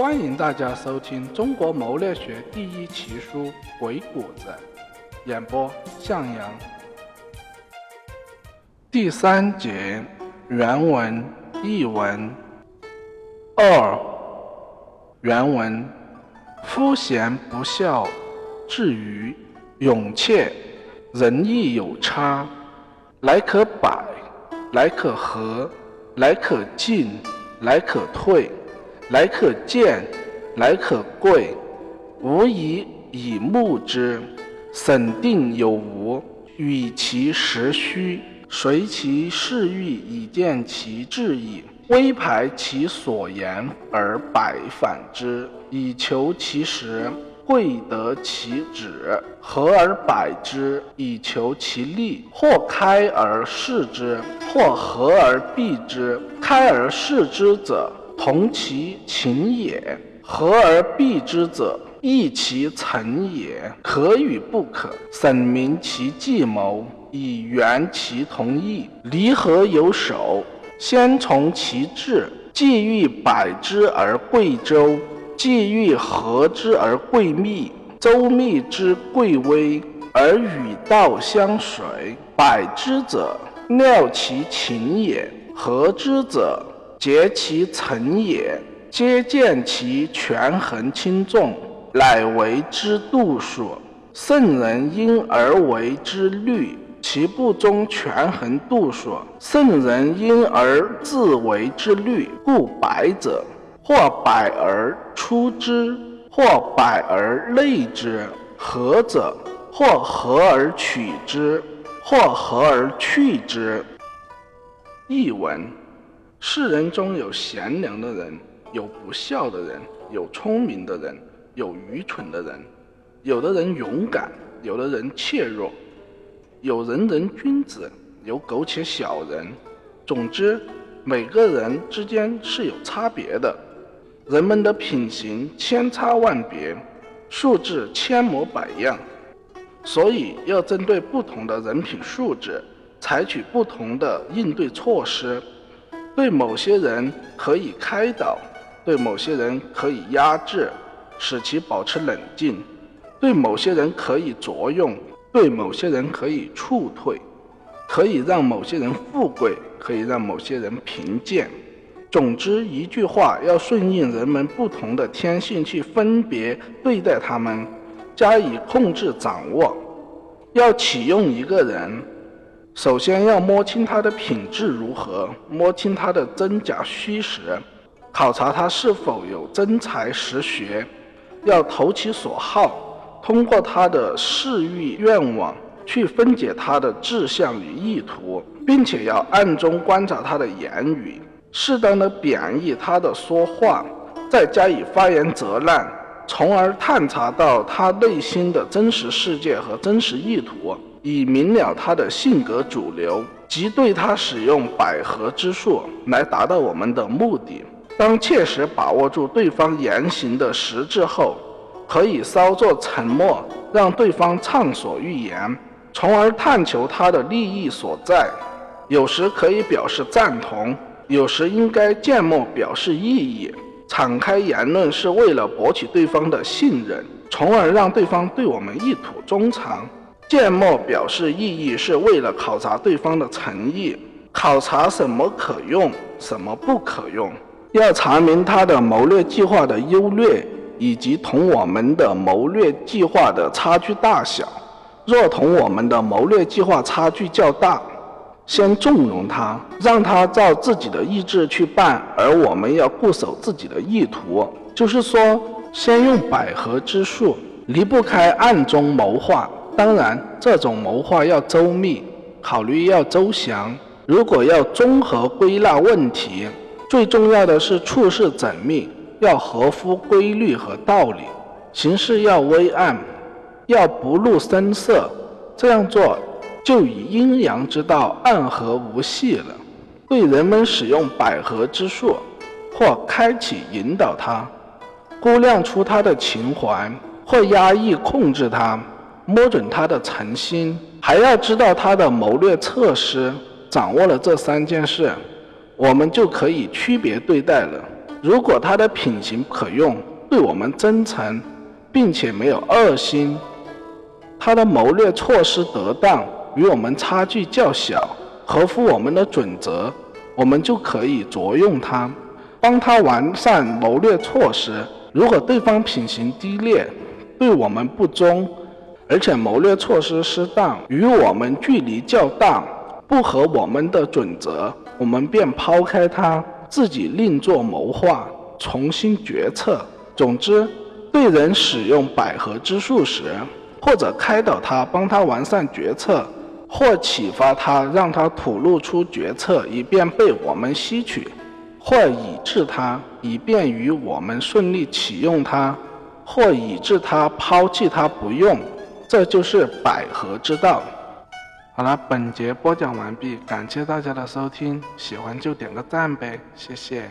欢迎大家收听中国谋略学第一奇书《鬼谷子》，演播向阳。第三节原文译文二原文：夫贤不肖，至于勇怯，仁义有差，来可摆，来可和，来可进，来可退。来可见，来可贵，无以以目之，审定有无，与其实虚，随其事欲以见其志矣。微排其所言而百反之，以求其实，贵得其止；和而百之，以求其利。或开而视之，或合而闭之。开而视之者。同其情也，和而避之者，异其诚也。可与不可，审明其计谋，以圆其同意。离合有守，先从其志。既欲百之而贵周，既欲合之而贵密。周密之贵微，而与道相随。百之者，料其情也；合之者，结其成也，皆见其权衡轻重，乃为之度数。圣人因而为之律，其不中权衡度数。圣人因而自为之律，故百者，或百而出之，或百而内之；合者，或合而取之，或合而去之。译文。世人中有贤良的人，有不孝的人，有聪明的人，有愚蠢的人。有的人勇敢，有的人怯弱；有仁人君子，有苟且小人。总之，每个人之间是有差别的。人们的品行千差万别，素质千模百样，所以要针对不同的人品素质，采取不同的应对措施。对某些人可以开导，对某些人可以压制，使其保持冷静；对某些人可以作用，对某些人可以促退，可以让某些人富贵，可以让某些人贫贱。总之一句话，要顺应人们不同的天性去分别对待他们，加以控制掌握。要启用一个人。首先要摸清他的品质如何，摸清他的真假虚实，考察他是否有真才实学，要投其所好，通过他的嗜欲愿望去分解他的志向与意图，并且要暗中观察他的言语，适当的贬义他的说话，再加以发言责难，从而探查到他内心的真实世界和真实意图。以明了他的性格主流，即对他使用百合之术来达到我们的目的。当切实把握住对方言行的实质后，可以稍作沉默，让对方畅所欲言，从而探求他的利益所在。有时可以表示赞同，有时应该缄默表示异议。敞开言论是为了博取对方的信任，从而让对方对我们一吐衷肠。缄默表示异议，是为了考察对方的诚意，考察什么可用，什么不可用，要查明他的谋略计划的优劣，以及同我们的谋略计划的差距大小。若同我们的谋略计划差距较大，先纵容他，让他照自己的意志去办，而我们要固守自己的意图。就是说，先用百合之术，离不开暗中谋划。当然，这种谋划要周密，考虑要周详。如果要综合归纳问题，最重要的是处事缜密，要合乎规律和道理，行事要微暗，要不露声色。这样做，就以阴阳之道暗合无隙了。对人们使用百合之术，或开启引导他，估量出他的情怀，或压抑控制他。摸准他的诚心，还要知道他的谋略策施。掌握了这三件事，我们就可以区别对待了。如果他的品行可用，对我们真诚，并且没有恶心，他的谋略措施得当，与我们差距较小，合乎我们的准则，我们就可以着用他，帮他完善谋略措施。如果对方品行低劣，对我们不忠，而且谋略措施失当，与我们距离较大，不合我们的准则，我们便抛开他，自己另作谋划，重新决策。总之，对人使用百合之术时，或者开导他，帮他完善决策，或启发他，让他吐露出决策，以便被我们吸取。或以致他，以便于我们顺利启用他；或以致他抛弃他不用，这就是百合之道。好了，本节播讲完毕，感谢大家的收听，喜欢就点个赞呗，谢谢。